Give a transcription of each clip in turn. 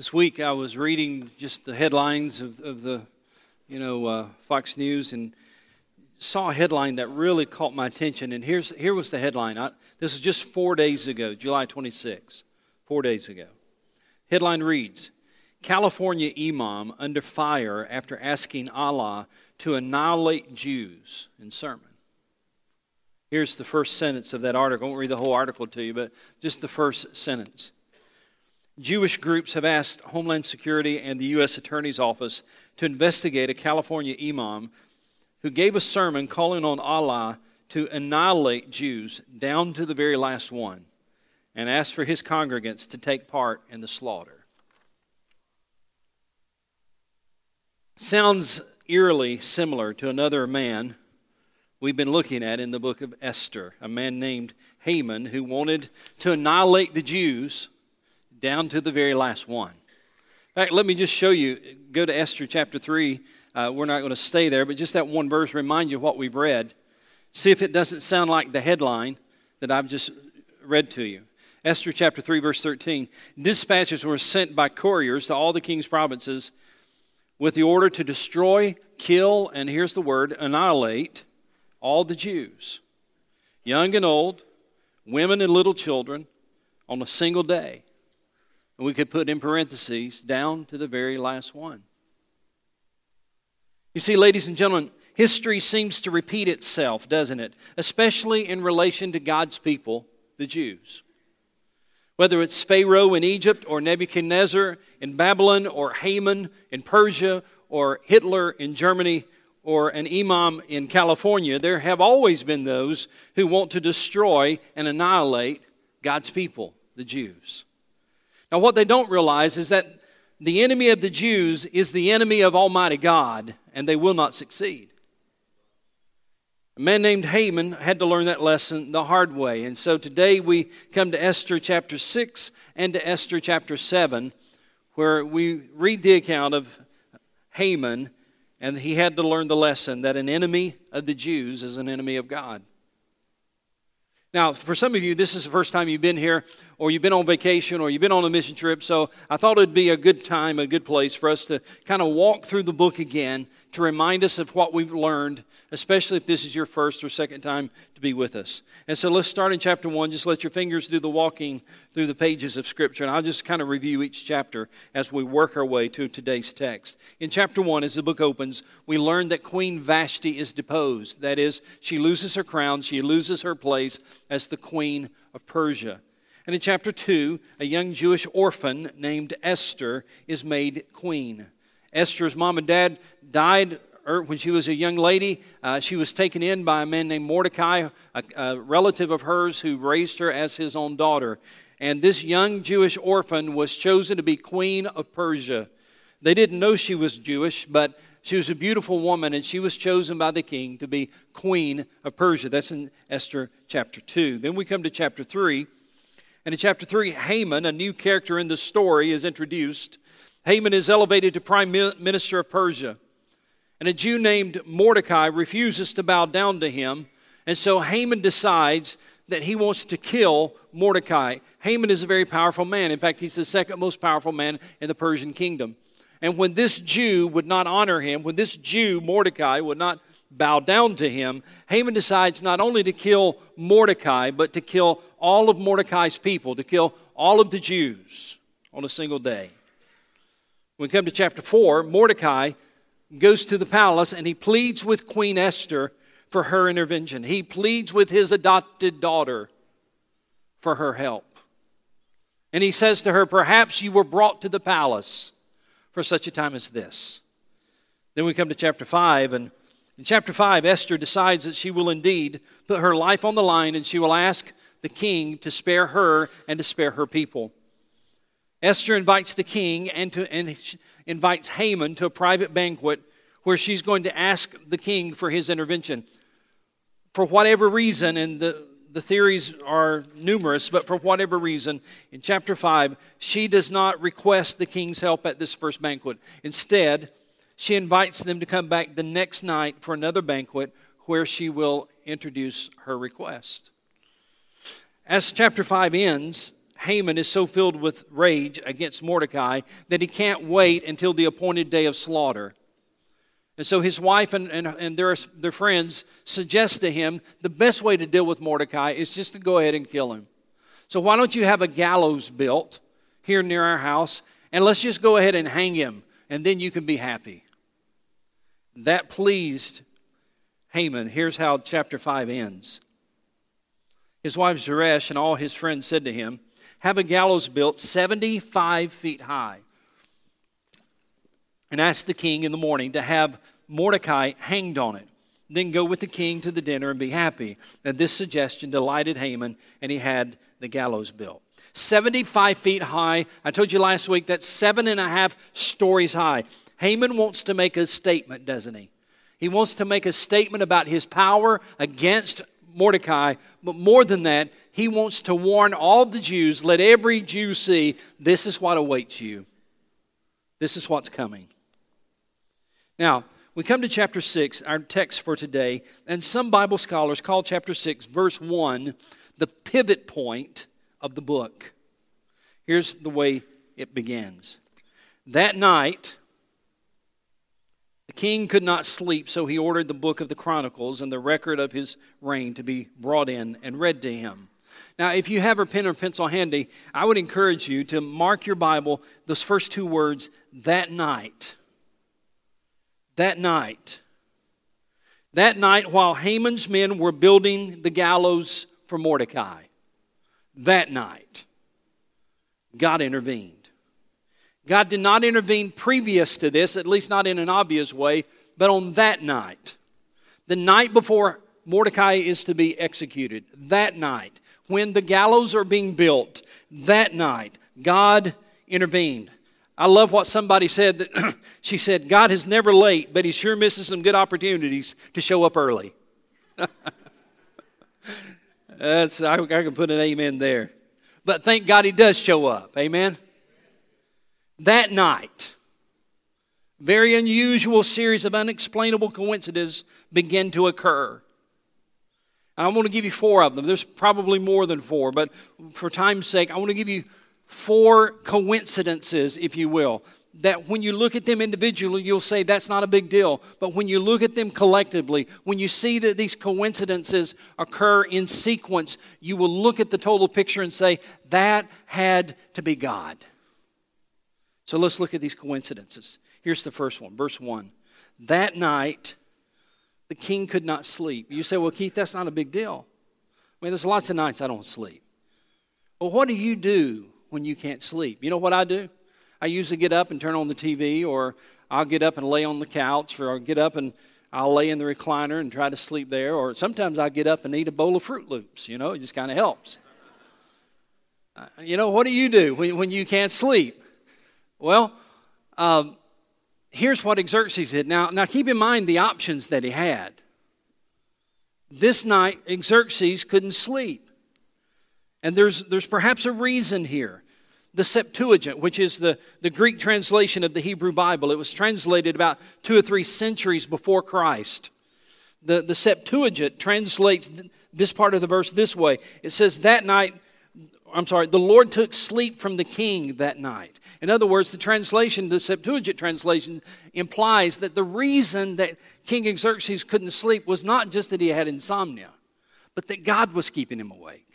This week I was reading just the headlines of, of the, you know, uh, Fox News and saw a headline that really caught my attention. And here's, here was the headline. I, this is just four days ago, July 26, four days ago. Headline reads California Imam under fire after asking Allah to annihilate Jews in sermon. Here's the first sentence of that article. I won't read the whole article to you, but just the first sentence. Jewish groups have asked Homeland Security and the U.S. Attorney's Office to investigate a California imam who gave a sermon calling on Allah to annihilate Jews down to the very last one and asked for his congregants to take part in the slaughter. Sounds eerily similar to another man we've been looking at in the book of Esther, a man named Haman who wanted to annihilate the Jews down to the very last one. In fact, let me just show you. Go to Esther chapter 3. Uh, we're not going to stay there, but just that one verse remind you what we've read. See if it doesn't sound like the headline that I've just read to you. Esther chapter 3, verse 13. Dispatches were sent by couriers to all the king's provinces with the order to destroy, kill, and here's the word, annihilate all the Jews, young and old, women and little children, on a single day. And we could put in parentheses down to the very last one. You see, ladies and gentlemen, history seems to repeat itself, doesn't it? Especially in relation to God's people, the Jews. Whether it's Pharaoh in Egypt, or Nebuchadnezzar in Babylon, or Haman in Persia, or Hitler in Germany, or an imam in California, there have always been those who want to destroy and annihilate God's people, the Jews. Now, what they don't realize is that the enemy of the Jews is the enemy of Almighty God, and they will not succeed. A man named Haman had to learn that lesson the hard way. And so today we come to Esther chapter 6 and to Esther chapter 7, where we read the account of Haman, and he had to learn the lesson that an enemy of the Jews is an enemy of God. Now, for some of you, this is the first time you've been here, or you've been on vacation, or you've been on a mission trip, so I thought it'd be a good time, a good place for us to kind of walk through the book again to remind us of what we've learned, especially if this is your first or second time to be with us. And so let's start in chapter one. Just let your fingers do the walking through the pages of Scripture, and I'll just kind of review each chapter as we work our way to today's text. In chapter one, as the book opens, we learn that Queen Vashti is deposed. That is, she loses her crown, she loses her place as the queen of Persia. And in chapter 2, a young Jewish orphan named Esther is made queen. Esther's mom and dad died er, when she was a young lady. Uh, she was taken in by a man named Mordecai, a, a relative of hers who raised her as his own daughter. And this young Jewish orphan was chosen to be queen of Persia. They didn't know she was Jewish, but she was a beautiful woman, and she was chosen by the king to be queen of Persia. That's in Esther chapter 2. Then we come to chapter 3. And in chapter 3, Haman, a new character in the story, is introduced. Haman is elevated to prime minister of Persia. And a Jew named Mordecai refuses to bow down to him. And so Haman decides that he wants to kill Mordecai. Haman is a very powerful man. In fact, he's the second most powerful man in the Persian kingdom. And when this Jew would not honor him, when this Jew, Mordecai, would not bow down to him, Haman decides not only to kill Mordecai, but to kill all of Mordecai's people, to kill all of the Jews on a single day. When we come to chapter 4, Mordecai goes to the palace and he pleads with Queen Esther for her intervention. He pleads with his adopted daughter for her help. And he says to her, Perhaps you were brought to the palace for such a time as this. Then we come to chapter 5, and in chapter 5, Esther decides that she will indeed put her life on the line and she will ask the king to spare her and to spare her people. Esther invites the king and, to, and invites Haman to a private banquet where she's going to ask the king for his intervention. For whatever reason, and the, the theories are numerous, but for whatever reason, in chapter 5, she does not request the king's help at this first banquet. Instead, she invites them to come back the next night for another banquet where she will introduce her request. As chapter 5 ends, Haman is so filled with rage against Mordecai that he can't wait until the appointed day of slaughter. And so his wife and, and, and their, their friends suggest to him the best way to deal with Mordecai is just to go ahead and kill him. So why don't you have a gallows built here near our house and let's just go ahead and hang him and then you can be happy. That pleased Haman. Here's how chapter 5 ends. His wife Zeresh and all his friends said to him, have a gallows built 75 feet high. And ask the king in the morning to have Mordecai hanged on it. Then go with the king to the dinner and be happy. And this suggestion delighted Haman, and he had the gallows built. 75 feet high. I told you last week that's seven and a half stories high. Haman wants to make a statement, doesn't he? He wants to make a statement about his power against Mordecai, but more than that, he wants to warn all the Jews let every Jew see this is what awaits you. This is what's coming. Now, we come to chapter 6, our text for today, and some Bible scholars call chapter 6, verse 1, the pivot point of the book. Here's the way it begins. That night, the king could not sleep, so he ordered the book of the Chronicles and the record of his reign to be brought in and read to him. Now, if you have a pen or pencil handy, I would encourage you to mark your Bible those first two words, that night. That night. That night, while Haman's men were building the gallows for Mordecai, that night, God intervened. God did not intervene previous to this, at least not in an obvious way, but on that night, the night before Mordecai is to be executed, that night, when the gallows are being built, that night, God intervened. I love what somebody said. That she said, God is never late, but he sure misses some good opportunities to show up early. That's, I, I can put an amen there. But thank God he does show up. Amen. That night, very unusual series of unexplainable coincidences begin to occur. And I want to give you four of them. There's probably more than four, but for time's sake, I want to give you four coincidences, if you will, that when you look at them individually, you'll say that's not a big deal. But when you look at them collectively, when you see that these coincidences occur in sequence, you will look at the total picture and say, that had to be God. So let's look at these coincidences. Here's the first one, verse 1. That night, the king could not sleep. You say, well, Keith, that's not a big deal. I mean, there's lots of nights I don't sleep. Well, what do you do when you can't sleep? You know what I do? I usually get up and turn on the TV, or I'll get up and lay on the couch, or I'll get up and I'll lay in the recliner and try to sleep there, or sometimes I get up and eat a bowl of Froot Loops. You know, it just kind of helps. Uh, you know, what do you do when, when you can't sleep? Well, um, here's what Xerxes did. Now, now keep in mind the options that he had. This night, Xerxes couldn't sleep. And there's, there's perhaps a reason here. The Septuagint, which is the, the Greek translation of the Hebrew Bible, it was translated about two or three centuries before Christ. The, the Septuagint translates this part of the verse this way it says, That night, I'm sorry, the Lord took sleep from the king that night. In other words, the translation, the Septuagint translation, implies that the reason that King Xerxes couldn't sleep was not just that he had insomnia, but that God was keeping him awake.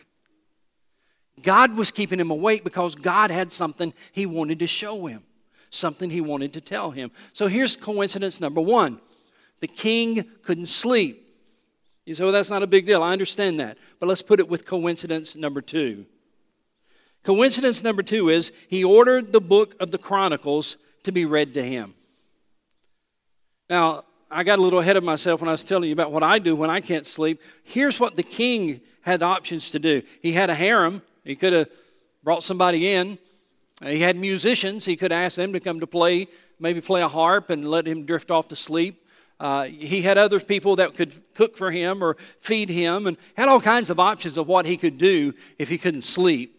God was keeping him awake because God had something he wanted to show him, something he wanted to tell him. So here's coincidence number one the king couldn't sleep. You say, well, that's not a big deal. I understand that. But let's put it with coincidence number two. Coincidence number two is he ordered the book of the Chronicles to be read to him. Now, I got a little ahead of myself when I was telling you about what I do when I can't sleep. Here's what the king had options to do he had a harem, he could have brought somebody in. He had musicians, he could ask them to come to play, maybe play a harp and let him drift off to sleep. Uh, he had other people that could cook for him or feed him and had all kinds of options of what he could do if he couldn't sleep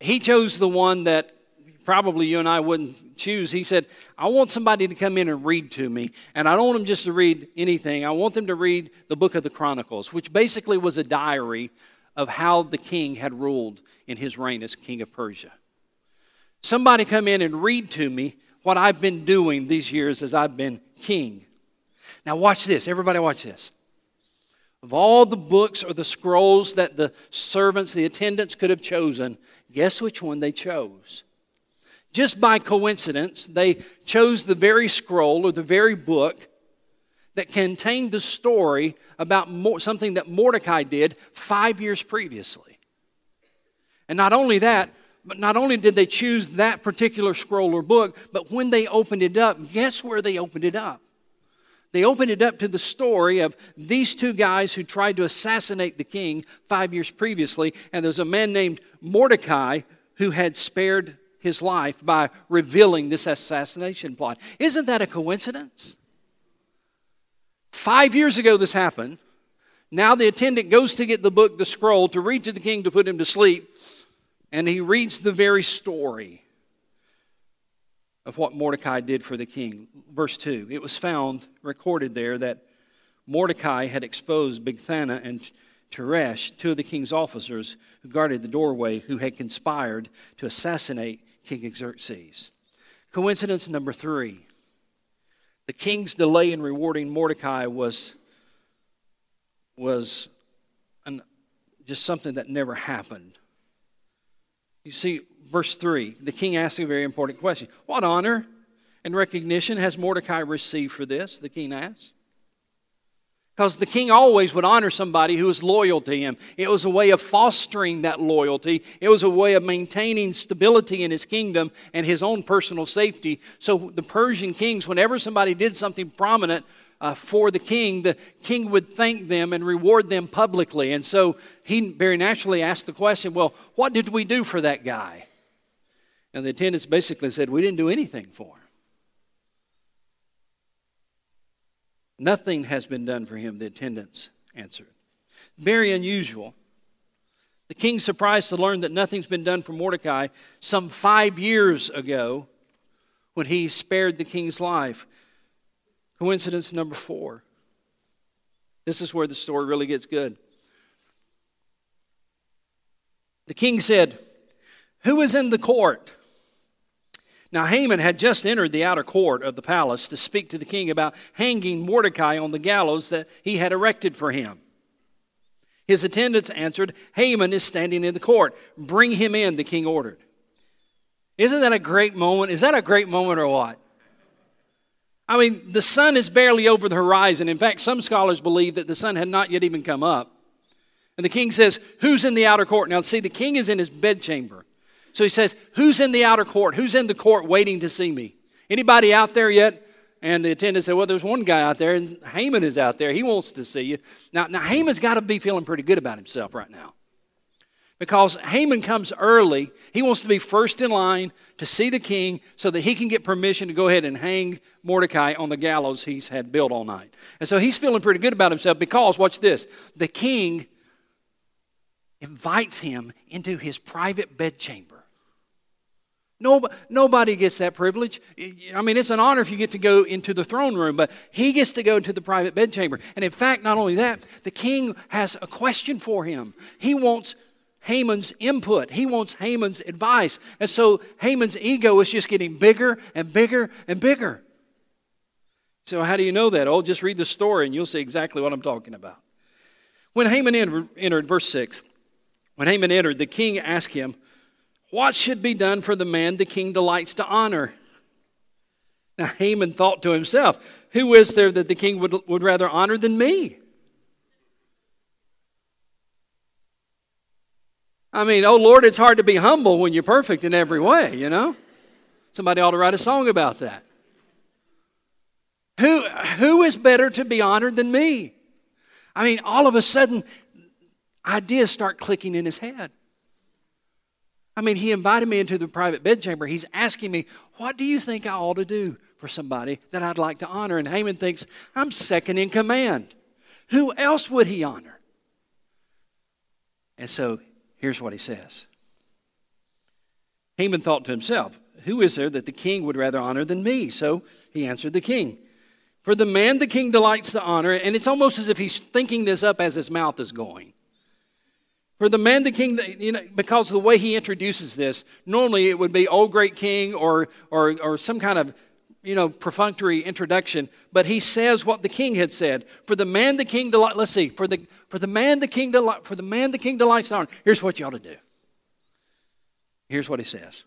he chose the one that probably you and I wouldn't choose. He said, I want somebody to come in and read to me. And I don't want them just to read anything. I want them to read the book of the Chronicles, which basically was a diary of how the king had ruled in his reign as king of Persia. Somebody come in and read to me what I've been doing these years as I've been king. Now, watch this. Everybody, watch this. Of all the books or the scrolls that the servants, the attendants could have chosen, guess which one they chose? Just by coincidence, they chose the very scroll or the very book that contained the story about something that Mordecai did five years previously. And not only that, but not only did they choose that particular scroll or book, but when they opened it up, guess where they opened it up? They opened it up to the story of these two guys who tried to assassinate the king five years previously, and there's a man named Mordecai who had spared his life by revealing this assassination plot. Isn't that a coincidence? Five years ago, this happened. Now the attendant goes to get the book, the scroll, to read to the king to put him to sleep, and he reads the very story of what Mordecai did for the king. Verse 2 It was found, recorded there, that Mordecai had exposed Bigthana and Teresh, two of the king's officers who guarded the doorway, who had conspired to assassinate King Xerxes. Coincidence number three the king's delay in rewarding Mordecai was, was an, just something that never happened. You see, verse 3, the king asks a very important question What honor and recognition has Mordecai received for this? The king asks. Because the king always would honor somebody who was loyal to him. It was a way of fostering that loyalty. It was a way of maintaining stability in his kingdom and his own personal safety. So the Persian kings, whenever somebody did something prominent uh, for the king, the king would thank them and reward them publicly. And so he very naturally asked the question, well, what did we do for that guy? And the attendants basically said, we didn't do anything for him. Nothing has been done for him, the attendants answered. Very unusual. The king's surprised to learn that nothing's been done for Mordecai some five years ago when he spared the king's life. Coincidence number four. This is where the story really gets good. The king said, Who is in the court? Now, Haman had just entered the outer court of the palace to speak to the king about hanging Mordecai on the gallows that he had erected for him. His attendants answered, Haman is standing in the court. Bring him in, the king ordered. Isn't that a great moment? Is that a great moment or what? I mean, the sun is barely over the horizon. In fact, some scholars believe that the sun had not yet even come up. And the king says, Who's in the outer court? Now, see, the king is in his bedchamber. So he says, Who's in the outer court? Who's in the court waiting to see me? Anybody out there yet? And the attendant said, Well, there's one guy out there, and Haman is out there. He wants to see you. Now, now Haman's got to be feeling pretty good about himself right now. Because Haman comes early. He wants to be first in line to see the king so that he can get permission to go ahead and hang Mordecai on the gallows he's had built all night. And so he's feeling pretty good about himself because, watch this, the king invites him into his private bedchamber. Nobody, nobody gets that privilege. I mean, it's an honor if you get to go into the throne room, but he gets to go to the private bedchamber. And in fact, not only that, the king has a question for him. He wants Haman's input, he wants Haman's advice. And so Haman's ego is just getting bigger and bigger and bigger. So, how do you know that? Oh, just read the story and you'll see exactly what I'm talking about. When Haman entered verse 6, when Haman entered, the king asked him, what should be done for the man the king delights to honor? Now, Haman thought to himself, Who is there that the king would, would rather honor than me? I mean, oh Lord, it's hard to be humble when you're perfect in every way, you know? Somebody ought to write a song about that. Who, who is better to be honored than me? I mean, all of a sudden, ideas start clicking in his head. I mean, he invited me into the private bedchamber. He's asking me, What do you think I ought to do for somebody that I'd like to honor? And Haman thinks, I'm second in command. Who else would he honor? And so here's what he says Haman thought to himself, Who is there that the king would rather honor than me? So he answered the king. For the man the king delights to honor, and it's almost as if he's thinking this up as his mouth is going. For the man, the king, you know, because the way he introduces this, normally it would be, oh, great king, or, or, or some kind of, you know, perfunctory introduction. But he says what the king had said. For the man, the king delight. Let's see. For the for the man, the king delight. For the man, the king delights in honor. Here's what you ought to do. Here's what he says.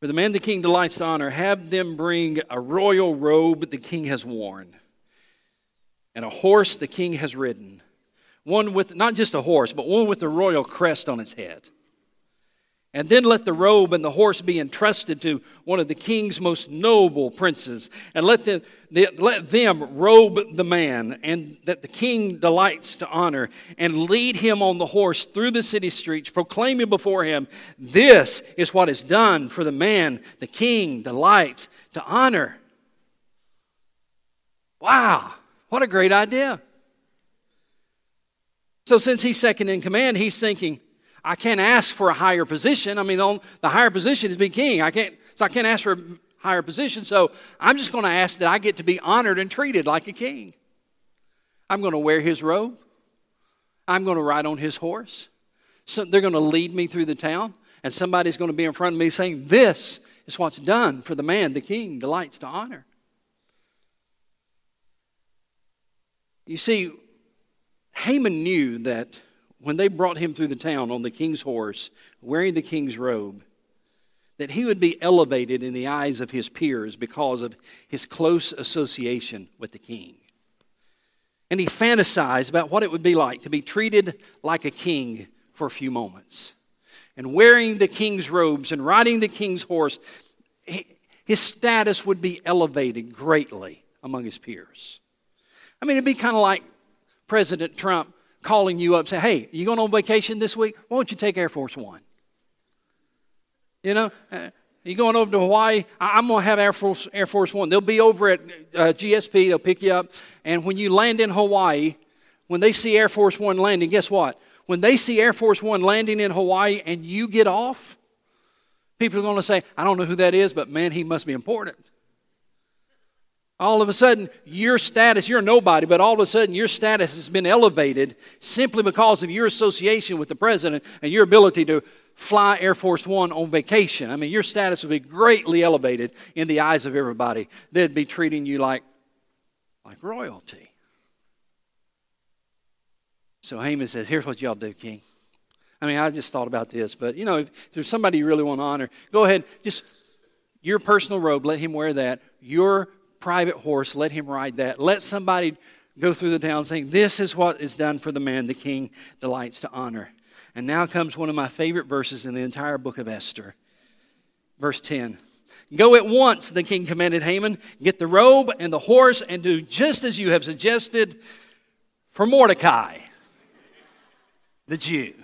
For the man, the king delights to honor. Have them bring a royal robe the king has worn, and a horse the king has ridden one with not just a horse, but one with the royal crest on its head. And then let the robe and the horse be entrusted to one of the king's most noble princes, and let them, let them robe the man, and that the king delights to honor, and lead him on the horse through the city streets, proclaiming before him, This is what is done for the man the king delights to honor. Wow, what a great idea! So, since he's second in command, he's thinking, I can't ask for a higher position. I mean, the, the higher position is be king. I can't, so I can't ask for a higher position. So I'm just going to ask that I get to be honored and treated like a king. I'm going to wear his robe. I'm going to ride on his horse. So they're going to lead me through the town, and somebody's going to be in front of me saying, This is what's done for the man the king delights to honor. You see, Haman knew that when they brought him through the town on the king's horse, wearing the king's robe, that he would be elevated in the eyes of his peers because of his close association with the king. And he fantasized about what it would be like to be treated like a king for a few moments. And wearing the king's robes and riding the king's horse, his status would be elevated greatly among his peers. I mean, it'd be kind of like President Trump calling you up, say, hey, you going on vacation this week? Why don't you take Air Force One? You know, uh, you going over to Hawaii? I, am going to have Air Force, Air Force One. They'll be over at uh, GSP, they'll pick you up. And when you land in Hawaii, when they see Air Force One landing, guess what? When they see Air Force One landing in Hawaii and you get off, people are going to say, I don't know who that is, but man, he must be important all of a sudden your status, you're nobody, but all of a sudden your status has been elevated simply because of your association with the president and your ability to fly Air Force One on vacation. I mean, your status would be greatly elevated in the eyes of everybody. They'd be treating you like, like royalty. So Haman says, Here's what y'all do, King. I mean, I just thought about this, but you know, if there's somebody you really want to honor, go ahead, just your personal robe, let him wear that. Your private horse, let him ride that. Let somebody go through the town saying, This is what is done for the man the king delights to honor. And now comes one of my favorite verses in the entire book of Esther. Verse 10. Go at once, the king commanded Haman, get the robe and the horse and do just as you have suggested for Mordecai, the Jew,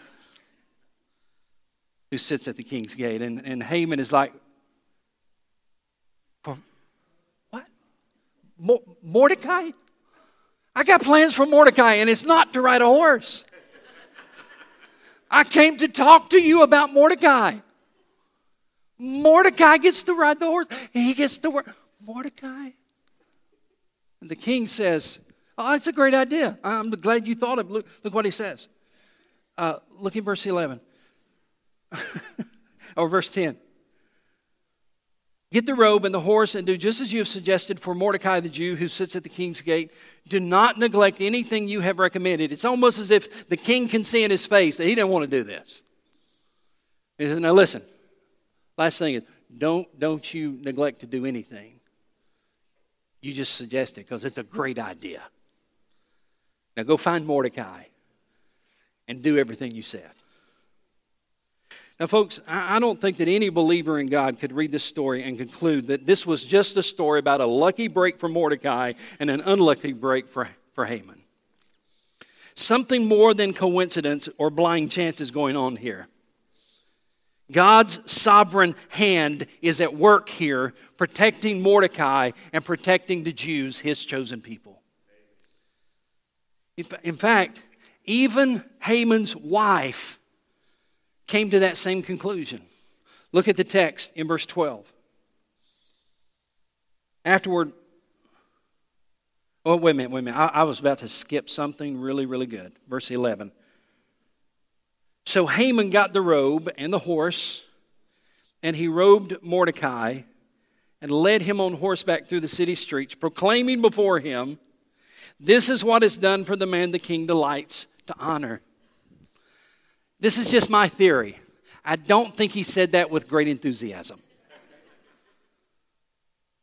who sits at the king's gate. And, and Haman is like, Mordecai? I got plans for Mordecai, and it's not to ride a horse. I came to talk to you about Mordecai. Mordecai gets to ride the horse. And he gets to work. Mordecai? And the king says, Oh, it's a great idea. I'm glad you thought of it. Look, look what he says. Uh, look in verse 11. or verse 10. Get the robe and the horse and do just as you have suggested for Mordecai the Jew who sits at the king's gate. Do not neglect anything you have recommended. It's almost as if the king can see in his face that he didn't want to do this. He says, Now listen, last thing is don't, don't you neglect to do anything. You just suggest it because it's a great idea. Now go find Mordecai and do everything you said. Now, folks, I don't think that any believer in God could read this story and conclude that this was just a story about a lucky break for Mordecai and an unlucky break for, for Haman. Something more than coincidence or blind chance is going on here. God's sovereign hand is at work here, protecting Mordecai and protecting the Jews, his chosen people. In fact, even Haman's wife came to that same conclusion. Look at the text in verse 12. Afterward, Oh, wait a minute, wait a minute. I, I was about to skip something really, really good. Verse 11. So Haman got the robe and the horse, and he robed Mordecai and led him on horseback through the city streets, proclaiming before him, This is what is done for the man the king delights to honor. This is just my theory. I don't think he said that with great enthusiasm.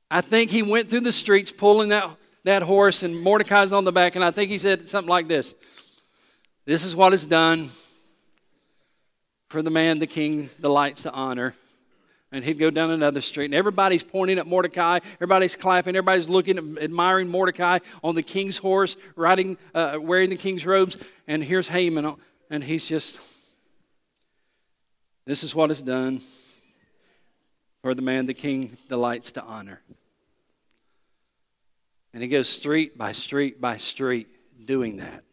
I think he went through the streets pulling that, that horse, and Mordecai's on the back, and I think he said something like this This is what is done for the man the king delights to honor. And he'd go down another street, and everybody's pointing at Mordecai. Everybody's clapping. Everybody's looking, admiring Mordecai on the king's horse, riding, uh, wearing the king's robes. And here's Haman, and he's just, this is what is done for the man the king delights to honor. And he goes street by street by street doing that.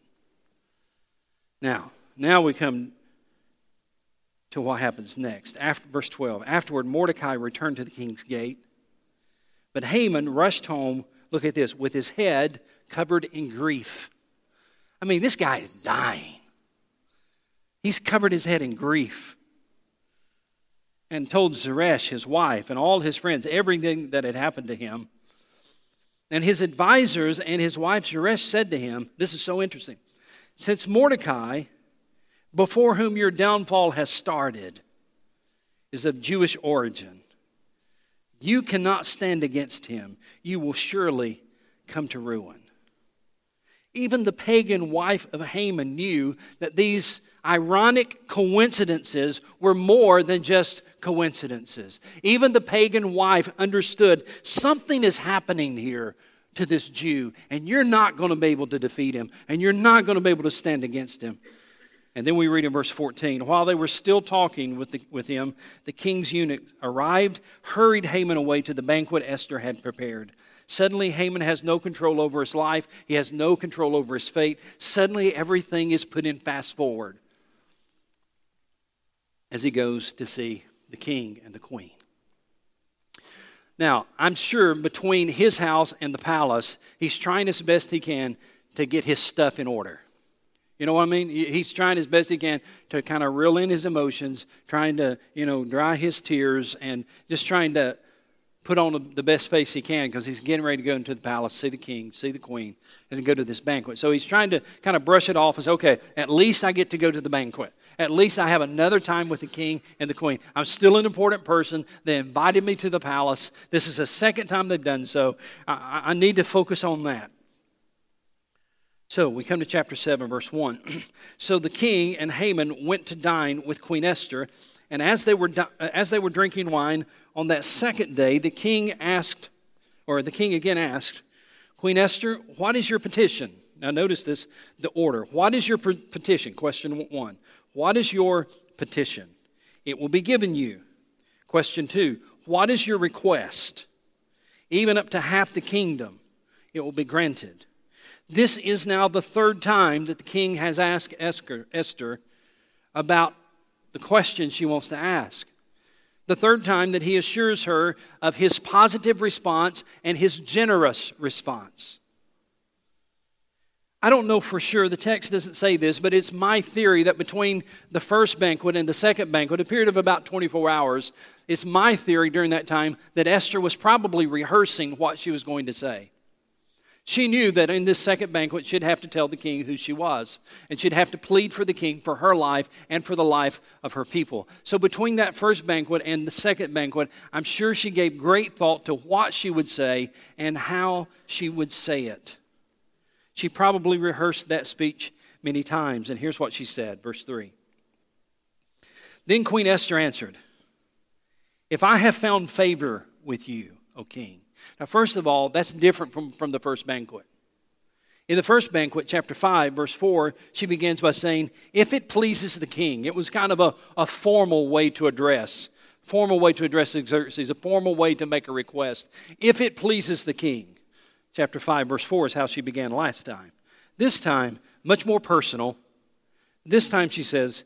Now, now we come to what happens next. After verse 12. Afterward, Mordecai returned to the king's gate, but Haman rushed home, look at this, with his head covered in grief. I mean, this guy is dying. He's covered his head in grief. And told Zeresh, his wife, and all his friends everything that had happened to him. And his advisors and his wife Zeresh said to him, This is so interesting. Since Mordecai before whom your downfall has started is of Jewish origin. You cannot stand against him. You will surely come to ruin. Even the pagan wife of Haman knew that these ironic coincidences were more than just coincidences. Even the pagan wife understood something is happening here to this Jew, and you're not going to be able to defeat him, and you're not going to be able to stand against him. And then we read in verse 14 While they were still talking with, the, with him, the king's eunuch arrived, hurried Haman away to the banquet Esther had prepared. Suddenly, Haman has no control over his life, he has no control over his fate. Suddenly, everything is put in fast forward as he goes to see the king and the queen. Now, I'm sure between his house and the palace, he's trying as best he can to get his stuff in order. You know what I mean? He's trying as best he can to kind of reel in his emotions, trying to, you know, dry his tears, and just trying to put on the best face he can because he's getting ready to go into the palace, see the king, see the queen, and go to this banquet. So he's trying to kind of brush it off as okay, at least I get to go to the banquet. At least I have another time with the king and the queen. I'm still an important person. They invited me to the palace. This is the second time they've done so. I, I need to focus on that. So we come to chapter 7, verse 1. so the king and Haman went to dine with Queen Esther, and as they, were, as they were drinking wine on that second day, the king asked, or the king again asked, Queen Esther, what is your petition? Now notice this, the order. What is your petition? Question one. What is your petition? It will be given you. Question two. What is your request? Even up to half the kingdom, it will be granted. This is now the third time that the king has asked Esther about the question she wants to ask. The third time that he assures her of his positive response and his generous response. I don't know for sure, the text doesn't say this, but it's my theory that between the first banquet and the second banquet, a period of about 24 hours, it's my theory during that time that Esther was probably rehearsing what she was going to say. She knew that in this second banquet, she'd have to tell the king who she was, and she'd have to plead for the king for her life and for the life of her people. So, between that first banquet and the second banquet, I'm sure she gave great thought to what she would say and how she would say it. She probably rehearsed that speech many times, and here's what she said, verse 3. Then Queen Esther answered, If I have found favor with you, O king, now, first of all, that's different from, from the first banquet. In the first banquet, chapter 5, verse 4, she begins by saying, If it pleases the king. It was kind of a, a formal way to address, formal way to address Xerxes, a formal way to make a request. If it pleases the king. Chapter 5, verse 4 is how she began last time. This time, much more personal. This time she says,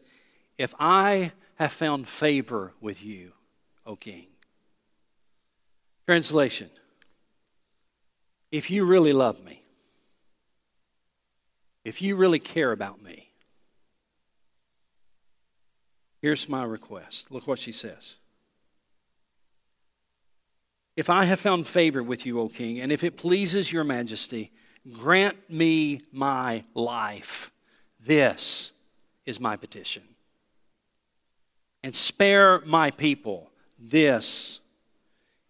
If I have found favor with you, O king. Translation if you really love me, if you really care about me, here's my request. Look what she says. If I have found favor with you, O king, and if it pleases your majesty, grant me my life. This is my petition. And spare my people. This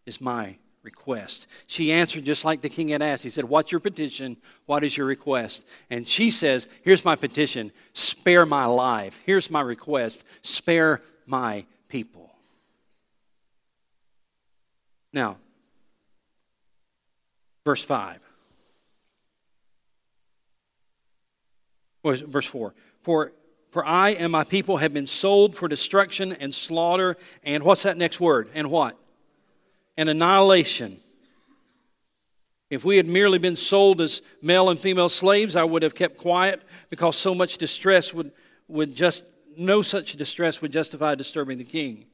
is my request. She answered just like the king had asked. He said, What's your petition? What is your request? And she says, Here's my petition spare my life. Here's my request spare my people. Now, verse 5. Verse 4. For, for I and my people have been sold for destruction and slaughter, and what's that next word? And what? And annihilation. If we had merely been sold as male and female slaves, I would have kept quiet because so much distress would, would just, no such distress would justify disturbing the king.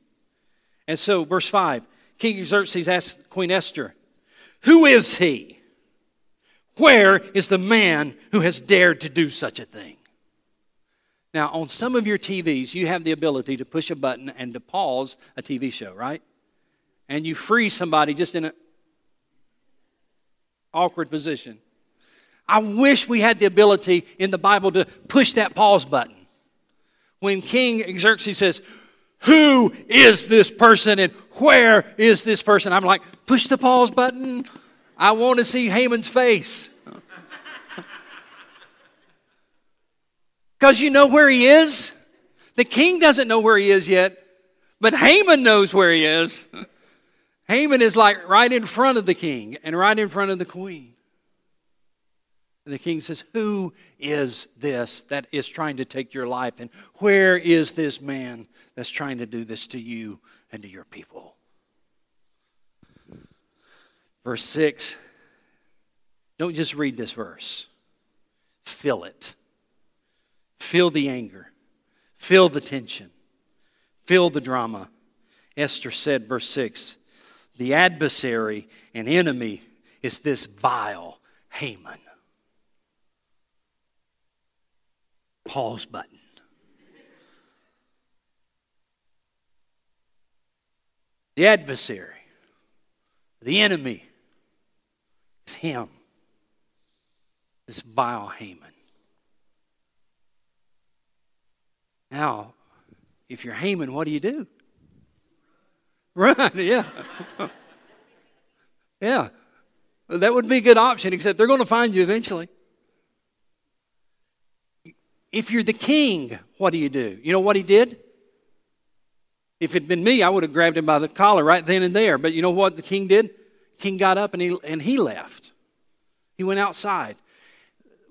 And so, verse 5 King Xerxes asked Queen Esther, Who is he? Where is the man who has dared to do such a thing? Now, on some of your TVs, you have the ability to push a button and to pause a TV show, right? And you free somebody just in an awkward position. I wish we had the ability in the Bible to push that pause button. When King Xerxes says, Who is this person and where is this person? I'm like, Push the pause button. I want to see Haman's face. Because you know where he is? The king doesn't know where he is yet, but Haman knows where he is. Haman is like right in front of the king and right in front of the queen. And the king says, Who is this that is trying to take your life? And where is this man that's trying to do this to you and to your people? Verse 6. Don't just read this verse, feel it. Feel the anger, feel the tension, feel the drama. Esther said, verse 6 the adversary and enemy is this vile Haman. Pause button. The adversary, the enemy, is him, this vile Haman. Now, if you're Haman, what do you do? Run, yeah. yeah. That would be a good option, except they're going to find you eventually. If you're the king, what do you do? You know what he did? If it'd been me, I would have grabbed him by the collar right then and there. But you know what the king did? King got up and he, and he left. He went outside.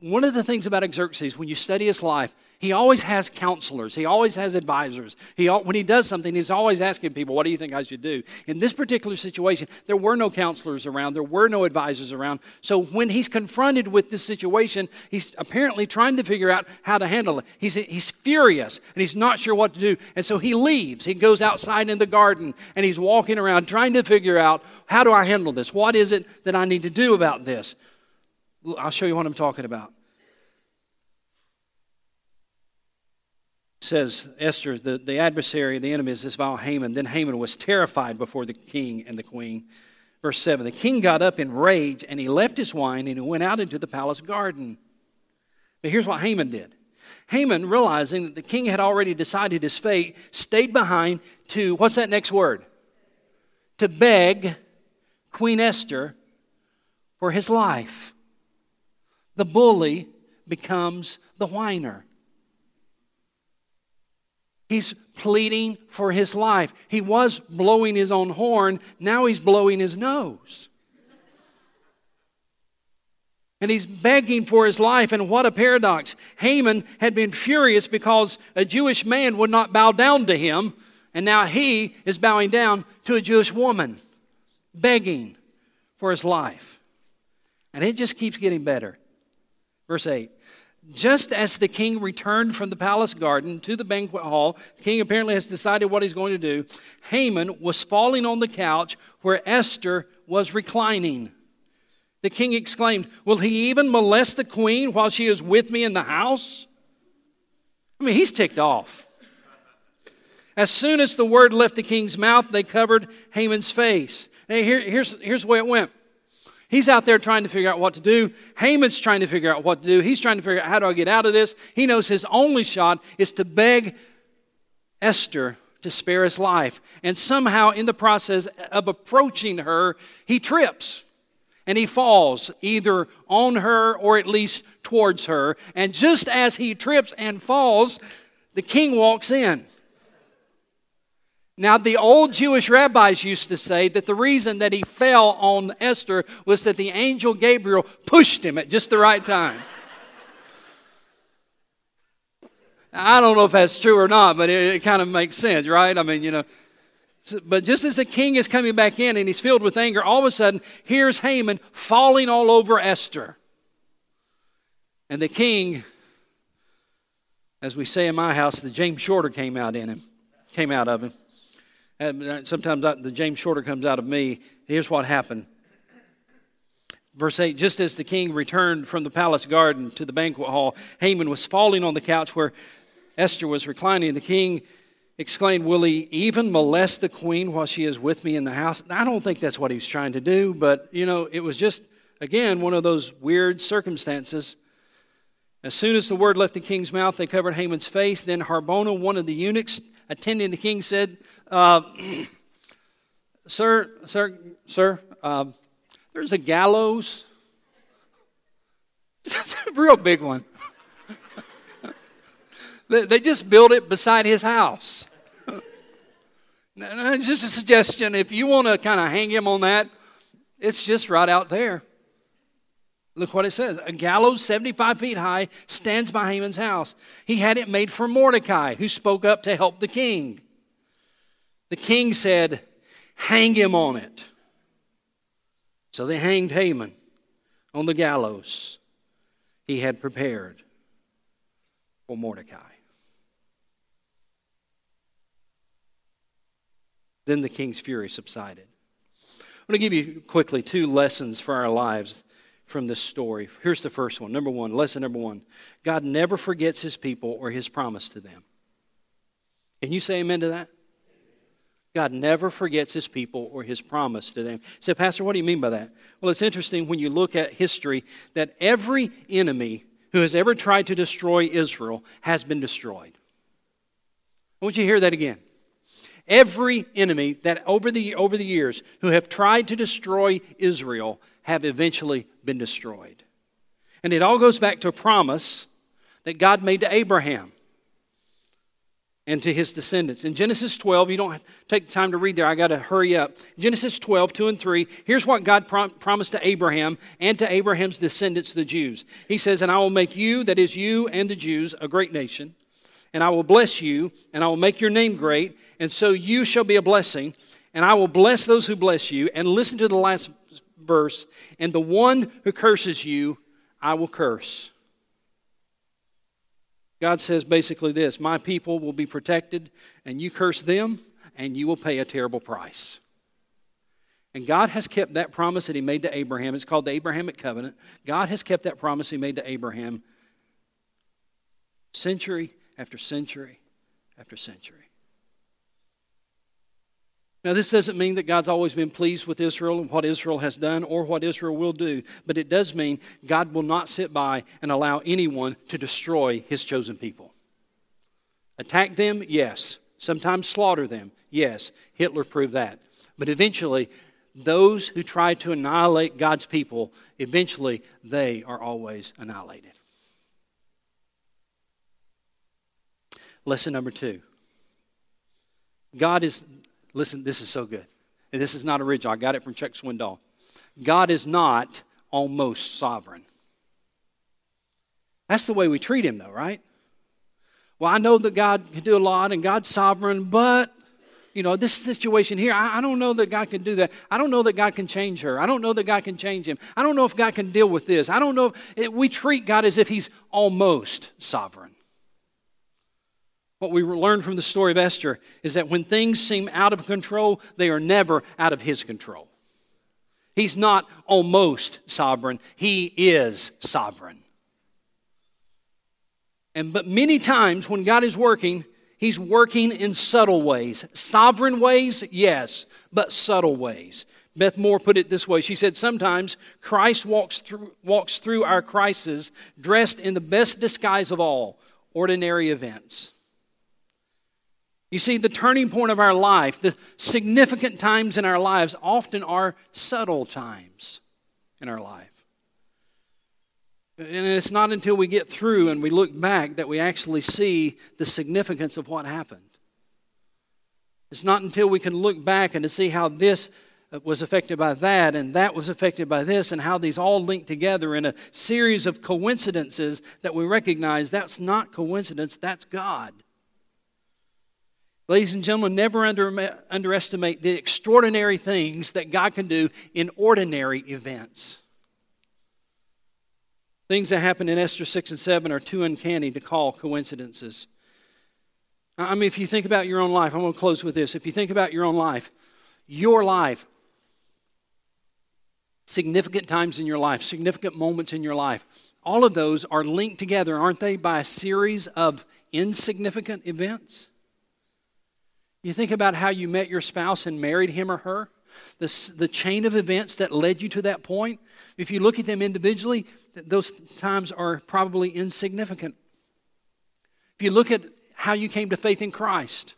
One of the things about Xerxes, when you study his life, he always has counselors. He always has advisors. He, when he does something, he's always asking people, What do you think I should do? In this particular situation, there were no counselors around, there were no advisors around. So when he's confronted with this situation, he's apparently trying to figure out how to handle it. He's, he's furious and he's not sure what to do. And so he leaves. He goes outside in the garden and he's walking around trying to figure out how do I handle this? What is it that I need to do about this? I'll show you what I'm talking about. Says Esther, the, the adversary, the enemy is this vile Haman. Then Haman was terrified before the king and the queen. Verse 7 The king got up in rage and he left his wine and he went out into the palace garden. But here's what Haman did Haman, realizing that the king had already decided his fate, stayed behind to, what's that next word? To beg Queen Esther for his life. The bully becomes the whiner. He's pleading for his life. He was blowing his own horn, now he's blowing his nose. And he's begging for his life. And what a paradox. Haman had been furious because a Jewish man would not bow down to him. And now he is bowing down to a Jewish woman, begging for his life. And it just keeps getting better. Verse 8 just as the king returned from the palace garden to the banquet hall, the king apparently has decided what he's going to do. Haman was falling on the couch where Esther was reclining. The king exclaimed, Will he even molest the queen while she is with me in the house? I mean, he's ticked off. As soon as the word left the king's mouth, they covered Haman's face. Now, here, here's, here's the way it went. He's out there trying to figure out what to do. Haman's trying to figure out what to do. He's trying to figure out how do I get out of this. He knows his only shot is to beg Esther to spare his life. And somehow, in the process of approaching her, he trips and he falls either on her or at least towards her. And just as he trips and falls, the king walks in. Now, the old Jewish rabbis used to say that the reason that he fell on Esther was that the angel Gabriel pushed him at just the right time. I don't know if that's true or not, but it, it kind of makes sense, right? I mean, you know. But just as the king is coming back in and he's filled with anger, all of a sudden, here's Haman falling all over Esther. And the king, as we say in my house, the James Shorter came out in him, came out of him. And uh, sometimes the James Shorter comes out of me. Here's what happened. Verse 8 Just as the king returned from the palace garden to the banquet hall, Haman was falling on the couch where Esther was reclining. The king exclaimed, Will he even molest the queen while she is with me in the house? I don't think that's what he was trying to do, but you know, it was just, again, one of those weird circumstances. As soon as the word left the king's mouth, they covered Haman's face. Then Harbona, one of the eunuchs attending the king, said, uh, Sir, sir, sir, uh, there's a gallows. That's a real big one. They just built it beside his house. just a suggestion if you want to kind of hang him on that, it's just right out there. Look what it says. A gallows 75 feet high stands by Haman's house. He had it made for Mordecai, who spoke up to help the king. The king said, Hang him on it. So they hanged Haman on the gallows he had prepared for Mordecai. Then the king's fury subsided. I'm going to give you quickly two lessons for our lives from this story. Here's the first one. Number one, lesson number one God never forgets his people or his promise to them. Can you say amen to that? God never forgets his people or his promise to them. Say, Pastor, what do you mean by that? Well, it's interesting when you look at history that every enemy who has ever tried to destroy Israel has been destroyed. I want you to hear that again. Every enemy that over the, over the years who have tried to destroy Israel have eventually been destroyed. And it all goes back to a promise that God made to Abraham and to his descendants. In Genesis 12, you don't take the time to read there, I got to hurry up. Genesis 12, 2 and 3, here's what God prom- promised to Abraham and to Abraham's descendants, the Jews. He says, And I will make you, that is you and the Jews, a great nation and I will bless you, and I will make your name great, and so you shall be a blessing. And I will bless those who bless you. And listen to the last verse. And the one who curses you, I will curse. God says basically this My people will be protected, and you curse them, and you will pay a terrible price. And God has kept that promise that He made to Abraham. It's called the Abrahamic covenant. God has kept that promise He made to Abraham century after century after century. Now, this doesn't mean that God's always been pleased with Israel and what Israel has done or what Israel will do, but it does mean God will not sit by and allow anyone to destroy his chosen people. Attack them? Yes. Sometimes slaughter them? Yes. Hitler proved that. But eventually, those who try to annihilate God's people, eventually they are always annihilated. Lesson number two God is, listen, this is so good. And this is not original. I got it from Chuck Swindoll. God is not almost sovereign. That's the way we treat him, though, right? Well, I know that God can do a lot and God's sovereign, but, you know, this situation here, I, I, don't know that God can do that. I don't know that God can change her. I don't know that God can change him. I don't know if God can deal with this. I don't know. If, it, we treat God as if he's almost sovereign. What we learn from the story of Esther is that when things seem out of control, they are never out of his control. He's not almost sovereign, He is sovereign. And but many times when God is working, He's working in subtle ways. Sovereign ways, yes, but subtle ways. Beth Moore put it this way. She said, Sometimes Christ walks through, walks through our crisis dressed in the best disguise of all ordinary events. You see, the turning point of our life, the significant times in our lives, often are subtle times in our life. And it's not until we get through and we look back that we actually see the significance of what happened. It's not until we can look back and to see how this was affected by that and that was affected by this and how these all link together in a series of coincidences that we recognize that's not coincidence, that's God. Ladies and gentlemen, never under, underestimate the extraordinary things that God can do in ordinary events. Things that happen in Esther 6 and 7 are too uncanny to call coincidences. I mean, if you think about your own life, I'm going to close with this. If you think about your own life, your life, significant times in your life, significant moments in your life, all of those are linked together, aren't they, by a series of insignificant events? You think about how you met your spouse and married him or her, the, the chain of events that led you to that point. If you look at them individually, those times are probably insignificant. If you look at how you came to faith in Christ,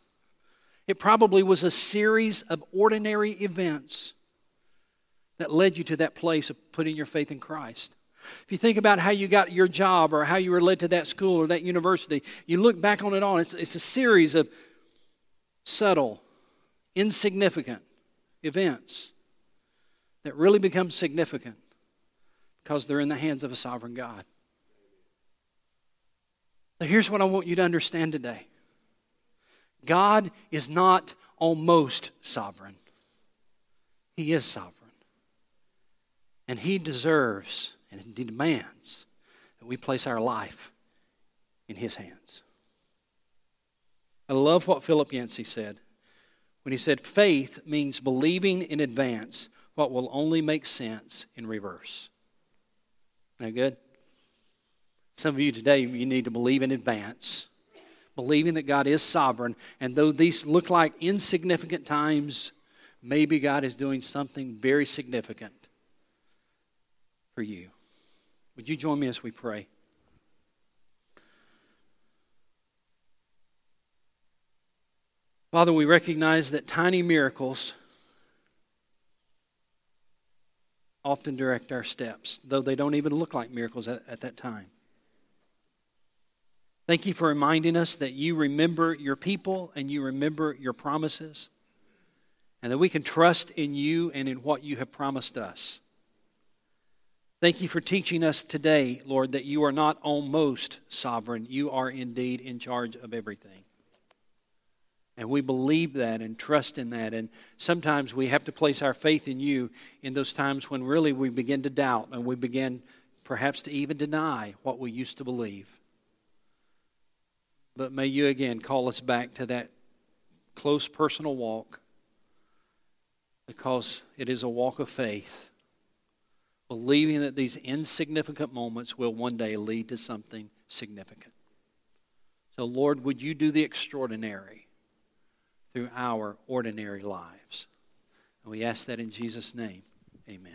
it probably was a series of ordinary events that led you to that place of putting your faith in Christ. If you think about how you got your job or how you were led to that school or that university, you look back on it all, it's, it's a series of subtle, insignificant events that really become significant because they're in the hands of a sovereign God. So here's what I want you to understand today God is not almost sovereign, He is sovereign. And He deserves and He demands that we place our life in His hands. I love what Philip Yancey said when he said, Faith means believing in advance what will only make sense in reverse. That good? Some of you today, you need to believe in advance, believing that God is sovereign. And though these look like insignificant times, maybe God is doing something very significant for you. Would you join me as we pray? Father, we recognize that tiny miracles often direct our steps, though they don't even look like miracles at, at that time. Thank you for reminding us that you remember your people and you remember your promises, and that we can trust in you and in what you have promised us. Thank you for teaching us today, Lord, that you are not almost sovereign. You are indeed in charge of everything. And we believe that and trust in that. And sometimes we have to place our faith in you in those times when really we begin to doubt and we begin perhaps to even deny what we used to believe. But may you again call us back to that close personal walk because it is a walk of faith, believing that these insignificant moments will one day lead to something significant. So, Lord, would you do the extraordinary? Through our ordinary lives. And we ask that in Jesus' name. Amen.